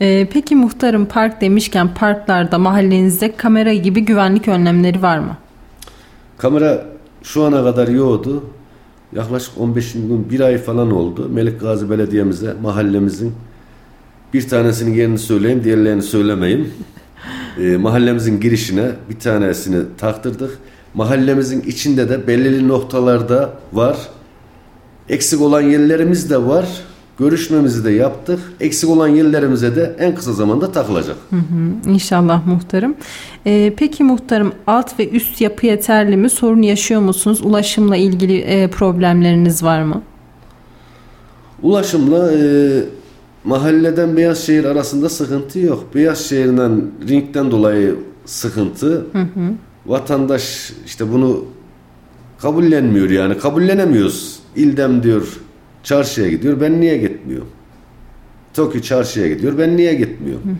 Ee, peki muhtarım park demişken parklarda mahallenizde kamera gibi güvenlik önlemleri var mı? Kamera şu ana kadar yoktu. Yaklaşık 15 gün, bir ay falan oldu. Melik Gazi Belediye'mize, mahallemizin bir tanesinin yerini söyleyeyim, diğerlerini söylemeyeyim. [laughs] Ee, mahallemizin girişine bir tanesini taktırdık. Mahallemizin içinde de belirli noktalarda var. Eksik olan yerlerimiz de var. Görüşmemizi de yaptık. Eksik olan yerlerimize de en kısa zamanda takılacak. İnşallah muhtarım. Ee, peki muhtarım alt ve üst yapı yeterli mi? Sorun yaşıyor musunuz? Ulaşımla ilgili e, problemleriniz var mı? Ulaşımla e, mahalleden Beyazşehir arasında sıkıntı yok. Beyazşehir'den ringden dolayı sıkıntı. Vatandaş işte bunu kabullenmiyor yani. Kabullenemiyoruz. İldem diyor çarşıya gidiyor. Ben niye gitmiyorum? Toki çarşıya gidiyor. Ben niye gitmiyorum?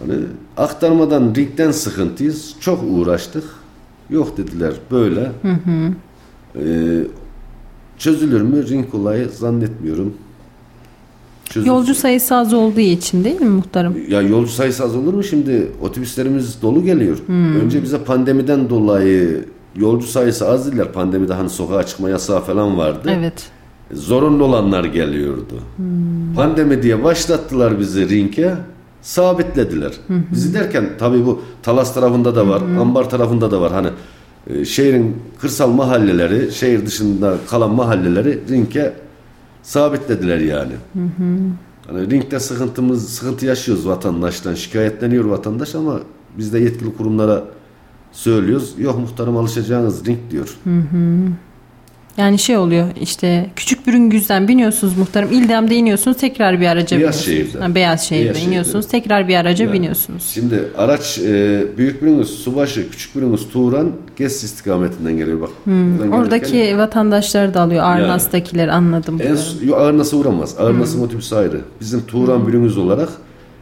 Hani aktarmadan ringden sıkıntıyız. Çok uğraştık. Yok dediler böyle. Ee, çözülür mü? Ring olayı zannetmiyorum. Çözülür. Yolcu sayısı az olduğu için değil mi muhtarım? Ya yolcu sayısı az olur mu şimdi? Otobüslerimiz dolu geliyor. Önce bize pandemiden dolayı yolcu sayısı az dediler. Pandemide hani sokağa çıkma yasağı falan vardı. Evet. Zorunlu olanlar geliyordu. Pandemi diye başlattılar bizi ringe. sabitlediler. Bizi derken tabii bu Talas tarafında da var, Ambar tarafında da var. Hani e, şehrin kırsal mahalleleri, şehir dışında kalan mahalleleri ringe sabitlediler yani. Hani ringde sıkıntımız, sıkıntı yaşıyoruz vatandaştan, şikayetleniyor vatandaş ama biz de yetkili kurumlara söylüyoruz. Yok muhtarım alışacağınız ring diyor. Yani şey oluyor işte küçük Bürüngüz'den biniyorsunuz muhtarım. İldem'de iniyorsunuz tekrar bir araca Beyazşehir'de. biniyorsunuz. Ha, Beyazşehir'de Beyazşehir'de. iniyorsunuz tekrar bir araca Yani biniyorsunuz. Şimdi araç e, Büyük Bürünüz, Subaşı, Küçük Bürünüz, Tuğran, Gez istikametinden geliyor bak. Buradan gelirken Oradaki vatandaşlar da alıyor. Arnas'takiler anladım. en, bunları. yo, Ağırnas'a uğramaz. Ağırnas'ın otobüsü ayrı. Bizim Tuğran Bürünüz olarak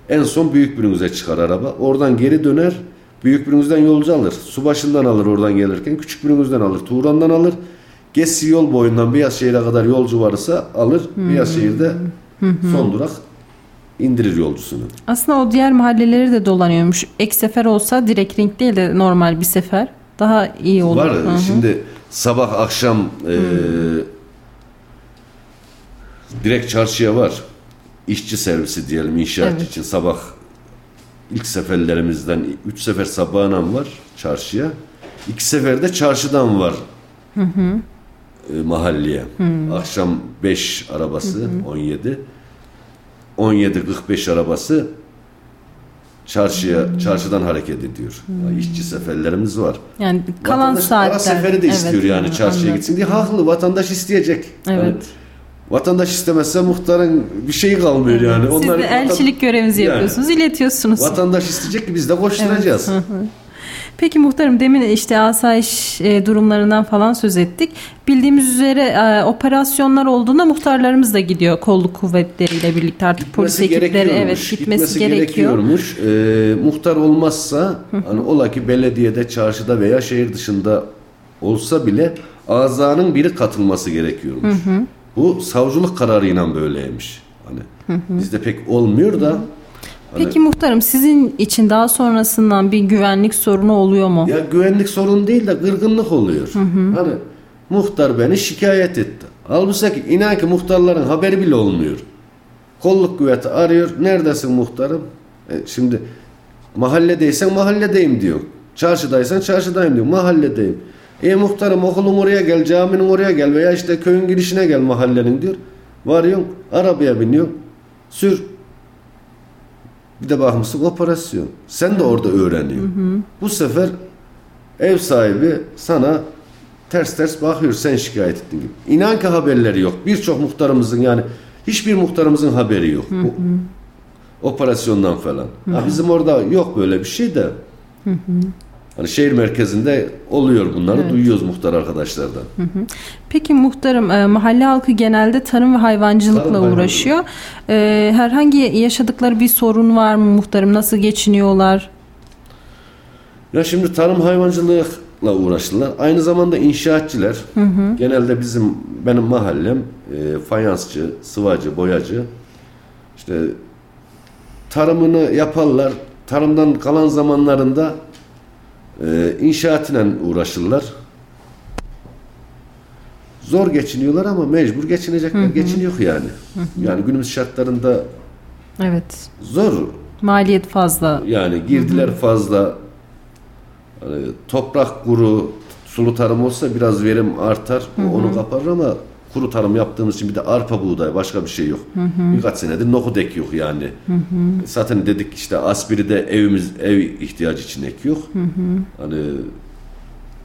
en son Büyük Bürünüz'e çıkar araba. Oradan geri döner. Büyük Bürünüz'den yolcu alır. Subaşı'ndan alır oradan gelirken. Küçük Bürünüz'den alır. Tuğran'dan alır. Gesi yol boyundan Beyazşehir'e kadar yolcu varsa alır. Beyazşehir'de son durak indirir yolcusunu. Aslında o diğer mahalleleri de dolanıyormuş. Ek sefer olsa direkt ring değil de normal bir sefer. Daha iyi olur. Var. Hı hı. Şimdi sabah akşam e, direkt çarşıya var. İşçi servisi diyelim inşaat Evet. için sabah ilk seferlerimizden 3 sefer sabahına var çarşıya. İki sefer de çarşıdan var. E, mahalleye. Akşam 5 arabası 17. 17 45 arabası çarşıya çarşıdan hareket ediyor. Yani işçi seferlerimiz var. Yani kalan Vatandaş saatler. Ara seferi de Evet, istiyor yani hı, çarşıya anladım. gitsin diye. Haklı vatandaş isteyecek. Yani Evet. vatandaş istemezse muhtarın bir şeyi kalmıyor yani. Siz Onlar de elçilik görevinizi Yani. yapıyorsunuz, iletiyorsunuz. Vatandaş isteyecek ki biz de koşturacağız. Peki muhtarım demin işte asayiş e, durumlarından falan söz ettik. Bildiğimiz üzere e, operasyonlar olduğunda muhtarlarımız da gidiyor kolluk kuvvetleriyle birlikte artık polis Gitmesi ekipleri gerekiyormuş. evet gitmesi, gerekiyor. gerekiyormuş. Ee, muhtar olmazsa hani ola ki belediyede, çarşıda veya şehir dışında olsa bile azanın biri katılması gerekiyormuş. Bu savcılık kararıyla böyleymiş. Hani bizde pek olmuyor da hani Peki muhtarım sizin için daha sonrasından bir güvenlik sorunu oluyor mu? Ya güvenlik sorun değil de kırgınlık oluyor. Hani muhtar beni şikayet etti. Halbuki inan ki muhtarların haberi bile olmuyor. Kolluk kuvveti arıyor. Neredesin muhtarım? E, şimdi mahalledeysen mahalledeyim diyor. Çarşıdaysan çarşıdayım diyor. Mahalledeyim. E muhtarım okulun oraya gel, caminin oraya gel veya işte köyün girişine gel mahallenin diyor. Varıyorsun, arabaya biniyorsun. Sür. Bir de bakmışsın operasyon. Sen de orada öğreniyorsun. Bu sefer ev sahibi sana ters ters bakıyor sen şikayet ettin gibi. İnan ki haberleri yok. Birçok muhtarımızın yani hiçbir muhtarımızın haberi yok. Bu operasyondan falan. Ha, bizim orada yok böyle bir şey de. Hani şehir merkezinde oluyor bunları duyuyoruz muhtar arkadaşlardan. Peki muhtarım e, mahalle halkı genelde tarım ve hayvancılıkla Tarım, hayvancılık. uğraşıyor. E, herhangi yaşadıkları bir sorun var mı muhtarım? Nasıl geçiniyorlar? Ya şimdi tarım hayvancılıkla uğraştılar. Aynı zamanda inşaatçılar. Genelde bizim benim mahallem e, fayansçı, sıvacı, boyacı. İşte tarımını yaparlar. Tarımdan kalan zamanlarında e, inşaatla uğraşırlar. Zor geçiniyorlar ama mecbur geçinecekler. Geçiniyor yani. Yani günümüz şartlarında Evet. zor. Maliyet fazla. Yani girdiler fazla. Hani toprak kuru, sulu tarım olsa biraz verim artar. o Onu kapar ama kuru tarım yaptığımız için bir de arpa buğday başka bir şey yok. Birkaç senedir nohut ekiyor yani. Zaten dedik işte aspiri de evimiz ev ihtiyacı için ekiyor. Hani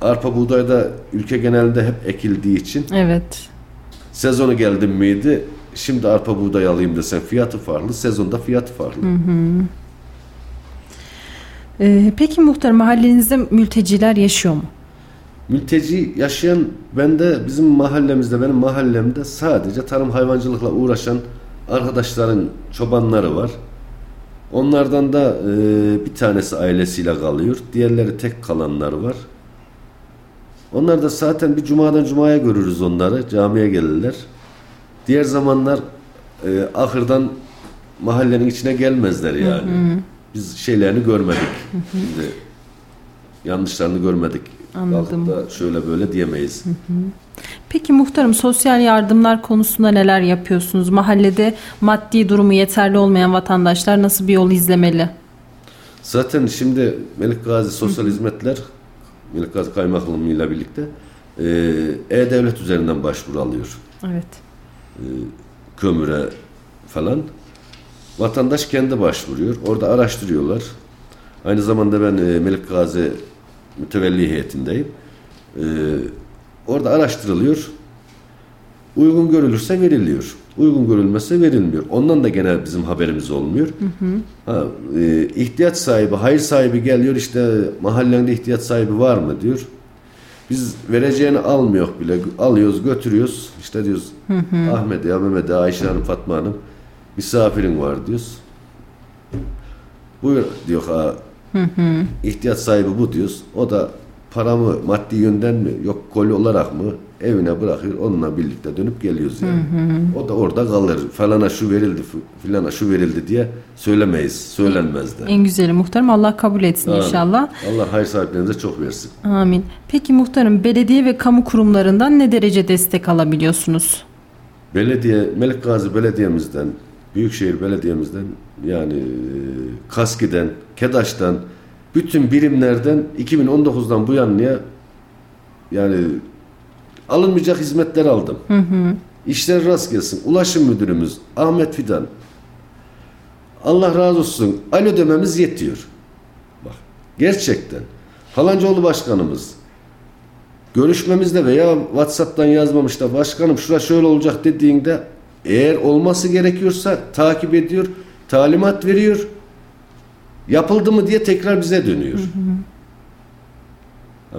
arpa buğday da ülke genelinde hep ekildiği için Evet. sezonu geldi miydi şimdi arpa buğday alayım desen fiyatı farklı, sezonda fiyatı farklı. E, peki muhtarım mahallenizde mülteciler yaşıyor mu? Mülteci yaşayan ben de bizim mahallemizde benim mahallemde sadece tarım hayvancılıkla uğraşan arkadaşların çobanları var. Onlardan da e, bir tanesi ailesiyle kalıyor. Diğerleri tek kalanları var. Onlar da zaten bir cumadan cumaya görürüz onları. Camiye gelirler. Diğer zamanlar e, ahırdan mahallenin içine gelmezler yani. Biz şeylerini görmedik. Şimdi yanlışlarını görmedik. Anladım. Da şöyle böyle diyemeyiz. Peki muhtarım sosyal yardımlar konusunda neler yapıyorsunuz? Mahallede maddi durumu yeterli olmayan vatandaşlar nasıl bir yol izlemeli? Zaten şimdi Melik Gazi Sosyal Hizmetler Melik Gazi Kaymakamlığı ile birlikte e, E-Devlet üzerinden başvuru alıyor. Evet. kömüre falan. Vatandaş kendi başvuruyor. Orada araştırıyorlar. Aynı zamanda ben e, Melik Gazi mütevelli heyetindeyim. E, orada araştırılıyor. Uygun görülürse veriliyor. Uygun görülmezse verilmiyor. Ondan da gene bizim haberimiz olmuyor. Ha, e, ihtiyaç sahibi, hayır sahibi geliyor işte mahallende ihtiyaç sahibi var mı diyor. Biz vereceğini almıyor bile. Alıyoruz, götürüyoruz. İşte diyoruz Ahmet ya Mehmet ya Ayşe Hanım, Fatma Hanım misafirin var diyoruz. Buyur diyor ha. İhtiyaç sahibi bu diyoruz. O da paramı maddi yönden mi yok koli olarak mı evine bırakıyor. Onunla birlikte dönüp geliyoruz yani. O da orada kalır. Falana şu verildi filana şu verildi diye söylemeyiz. Söylenmez de. En güzeli muhtarım Allah kabul etsin Amin. inşallah. Allah hayır sahiplerinize çok versin. Amin. Peki muhtarım belediye ve kamu kurumlarından ne derece destek alabiliyorsunuz? Belediye, Melik Gazi Belediye'mizden, Büyükşehir Belediye'mizden yani e, KASKİ'den, KEDAŞ'tan, bütün birimlerden 2019'dan bu yanlıya yani alınmayacak hizmetler aldım. İşler rast gelsin. Ulaşım müdürümüz Ahmet Fidan. Allah razı olsun. Alo dememiz yetiyor. Bak gerçekten. Falancıoğlu başkanımız görüşmemizde veya WhatsApp'tan yazmamış da başkanım şura şöyle olacak dediğinde eğer olması gerekiyorsa takip ediyor, talimat veriyor. Yapıldı mı diye tekrar bize dönüyor.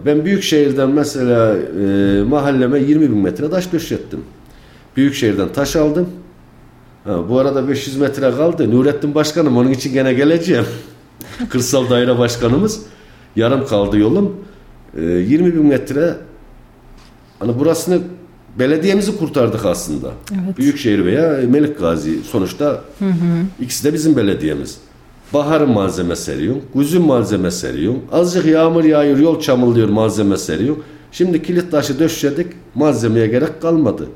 Ben büyük şehirden mesela e, mahalleme 20 bin metre taş döşettim. Büyük şehirden taş aldım. Ha, bu arada 500 metre kaldı. Nurettin Başkanım onun için gene geleceğim. [laughs] Kırsal Daire Başkanımız. Yarım kaldı yolum. E, 20 bin metre hani burasını belediyemizi kurtardık aslında. Evet. Büyükşehir veya Melik Gazi sonuçta ikisi de bizim belediyemiz. Bahar malzeme seriyor, güzün malzeme seriyor, azıcık yağmur yağıyor, yol çamurluyor malzeme seriyor. Şimdi kilit taşı döşedik, malzemeye gerek kalmadı.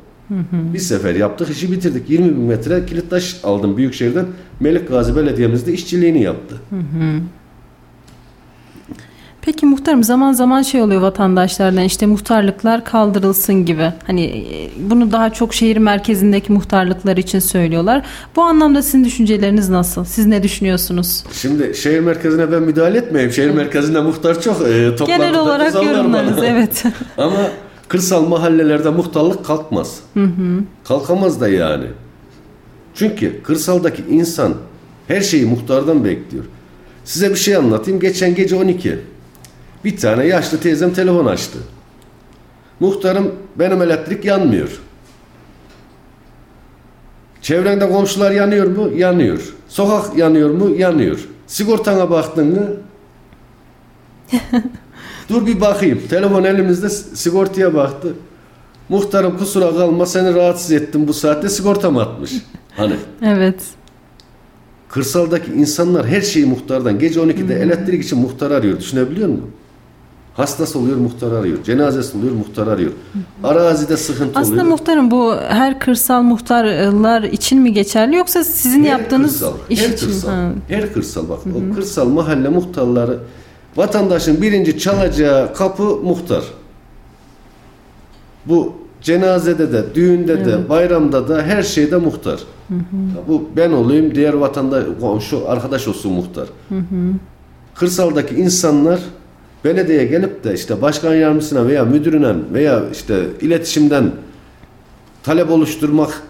Bir sefer yaptık, işi bitirdik. 20 bin metre kilit taş aldım Büyükşehir'den. Melik Gazi Belediye'miz de işçiliğini yaptı. Peki muhtarım zaman zaman şey oluyor vatandaşlardan işte muhtarlıklar kaldırılsın gibi. Hani e, bunu daha çok şehir merkezindeki muhtarlıklar için söylüyorlar. Bu anlamda sizin düşünceleriniz nasıl? Siz ne düşünüyorsunuz? Şimdi şehir merkezine ben müdahale etmeyeyim. Şehir merkezinde muhtar çok. E, Genel olarak yorumlarınız [laughs] evet. Ama kırsal mahallelerde muhtarlık kalkmaz. Kalkamaz da yani. Çünkü kırsaldaki insan her şeyi muhtardan bekliyor. Size bir şey anlatayım. Geçen gece 12. Bir tane yaşlı teyzem telefon açtı. Muhtarım benim elektrik yanmıyor. Çevrende komşular yanıyor mu? Yanıyor. Sokak yanıyor mu? Yanıyor. Sigortana baktın mı? [laughs] Dur bir bakayım. Telefon elimizde sigortaya baktı. Muhtarım kusura kalma seni rahatsız ettim bu saatte sigortam atmış. Hani Evet. kırsaldaki insanlar her şeyi muhtardan. Gece 12'de elektrik için muhtar arıyor. Düşünebiliyor musun? Hastası oluyor muhtar arıyor. Cenazesi oluyor muhtar arıyor. Arazide sıkıntı Aslında oluyor. muhtarım bu her kırsal muhtarlar için mi geçerli yoksa sizin Her yaptığınız kırsal, iş her için? Kırsal, Ha. Her kırsal bak. O kırsal mahalle muhtarları vatandaşın birinci çalacağı kapı muhtar. Bu cenazede de, düğünde de, bayramda da her şeyde muhtar. Ya Bu ben olayım, diğer vatandaş, komşu, arkadaş olsun muhtar. Kırsaldaki insanlar belediyeye gelip de işte başkan yardımcısına veya müdürüne veya işte iletişimden talep oluşturmak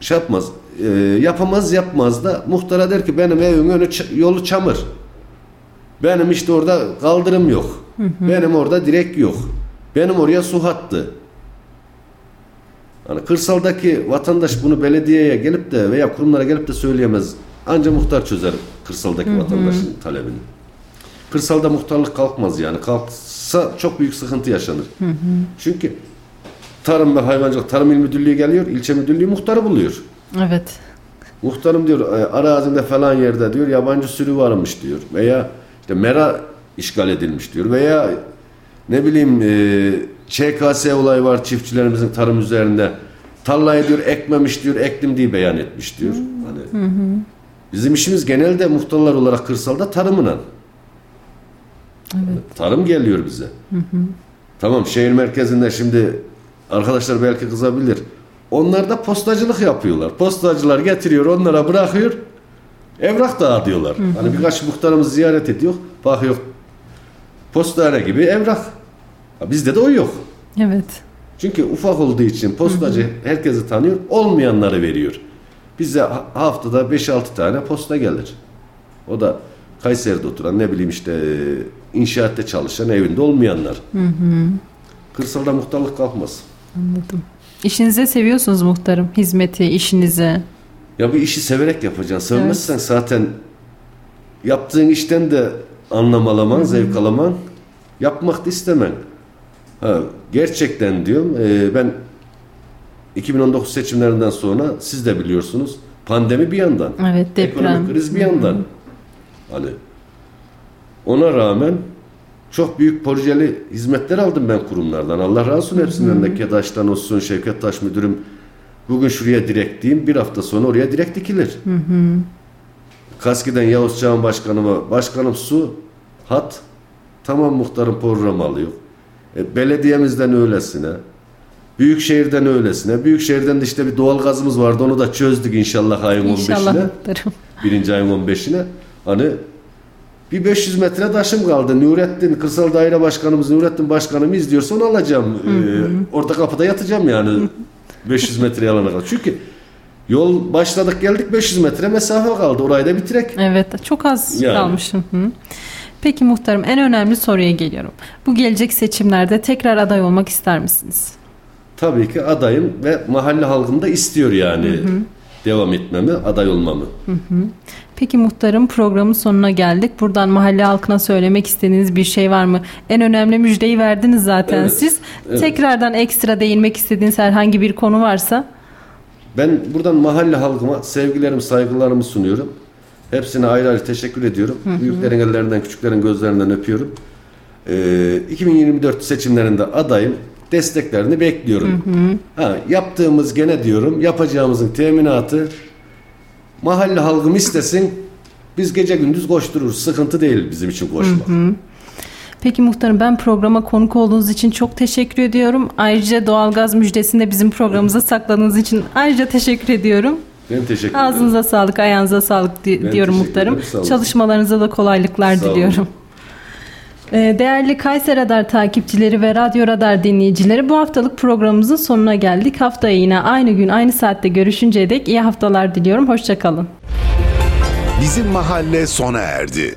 şey yapmaz. e, yapamaz yapmaz da muhtara der ki benim evimin önü yolu çamur. Benim işte orada kaldırım yok. Benim orada direk yok. Benim oraya su hattı. Hani kırsaldaki vatandaş bunu belediyeye gelip de veya kurumlara gelip de söyleyemez. Anca muhtar çözer kırsaldaki vatandaşın talebini. Kırsalda muhtarlık kalkmaz yani. Kalksa çok büyük sıkıntı yaşanır. Çünkü Tarım ve Hayvancılık Tarım İl Müdürlüğü geliyor, ilçe müdürlüğü muhtarı buluyor. Evet. Muhtarım diyor e, arazinde falan yerde diyor yabancı sürü varmış diyor. Veya işte mera işgal edilmiş diyor veya ne bileyim e, ÇKS olayı var çiftçilerimizin tarım üzerinde tarlayı diyor ekmemiş diyor ektim diye beyan etmiş diyor. Hani bizim işimiz genelde muhtarlar olarak kırsalda tarımına. Tarım geliyor bize. Tamam şehir merkezinde şimdi arkadaşlar belki kızabilir. Onlar da postacılık yapıyorlar. Postacılar getiriyor onlara bırakıyor. Evrak dağıtıyorlar. Hani birkaç muhtarımız ziyaret ediyor. Bakıyor postane gibi evrak. Ha, bizde de o yok. Evet. Çünkü ufak olduğu için postacı herkesi tanıyor. Olmayanları veriyor. Bize ha- haftada 5-6 tane posta gelir. O da Kayseri'de oturan ne bileyim işte e, inşaatta çalışan evinde olmayanlar. Kırsalda muhtarlık kalkmaz. Anladım. İşinizi seviyorsunuz muhtarım. Hizmeti, işinizi. Ya bir işi severek yapacaksın. Sevmezsen zaten yaptığın işten de anlam alaman, zevk alaman, yapmak da istemen. Ha, gerçekten diyorum e, ben 2019 seçimlerinden sonra siz de biliyorsunuz pandemi bir yandan. Evet deprem. Ekonomik kriz bir yandan. Hani ona rağmen çok büyük projeli hizmetler aldım ben kurumlardan. Allah razı olsun hepsinden de Kedaş'tan olsun, Şevket Taş müdürüm. Bugün şuraya direkt diyeyim, bir hafta sonra oraya direkt dikilir. Kaski'den Yavuz Çağan Başkanıma, başkanım su, hat, tamam muhtarın programı alıyor. E, belediyemizden öylesine, Büyükşehir'den öylesine. Büyükşehir'den de işte bir doğal gazımız vardı, onu da çözdük inşallah ayın İnşallah 15'ine. muhtarım. Birinci ayın 15'ine. Hani bir 500 metre taşım kaldı. Nurettin, Kırsal Daire Başkanımız Nurettin Başkanım izliyorsa onu alacağım. Ee, orta kapıda yatacağım yani [laughs] 500 metre alana kadar. Çünkü yol başladık geldik 500 metre mesafe kaldı. Orayı da bitirek. Evet çok az Yani. kalmış. Hı hı. Peki muhtarım en önemli soruya geliyorum. Bu gelecek seçimlerde tekrar aday olmak ister misiniz? Tabii ki adayım ve mahalle halkım da istiyor yani devam etmemi, aday olmamı. Peki muhtarım programın sonuna geldik. Buradan mahalle halkına söylemek istediğiniz bir şey var mı? En önemli müjdeyi verdiniz zaten Evet, siz. evet. Tekrardan ekstra değinmek istediğiniz herhangi bir konu varsa. Ben buradan mahalle halkıma sevgilerimi, saygılarımı sunuyorum. Hepsine ayrı ayrı teşekkür ediyorum. Büyüklerin ellerinden, küçüklerin gözlerinden öpüyorum. Ee, 2024 seçimlerinde adayım. Desteklerini bekliyorum. Ha, yaptığımız gene diyorum, yapacağımızın teminatı mahalle halkım istesin. Biz gece gündüz koştururuz. Sıkıntı değil bizim için koşmak. Peki muhtarım ben programa konuk olduğunuz için çok teşekkür ediyorum. Ayrıca doğalgaz müjdesini de bizim programımıza sakladığınız için ayrıca teşekkür ediyorum. Ben teşekkür ederim. Ağzınıza sağlık, ayağınıza sağlık di- Ben diyorum muhtarım. olun. Çalışmalarınıza da kolaylıklar Sağ olun. diliyorum. Ee, Değerli Kayseri Radar takipçileri ve Radyo Radar dinleyicileri bu haftalık programımızın sonuna geldik. Haftaya yine aynı gün aynı saatte görüşünceye dek iyi haftalar diliyorum. Hoşçakalın. Bizim mahalle sona erdi.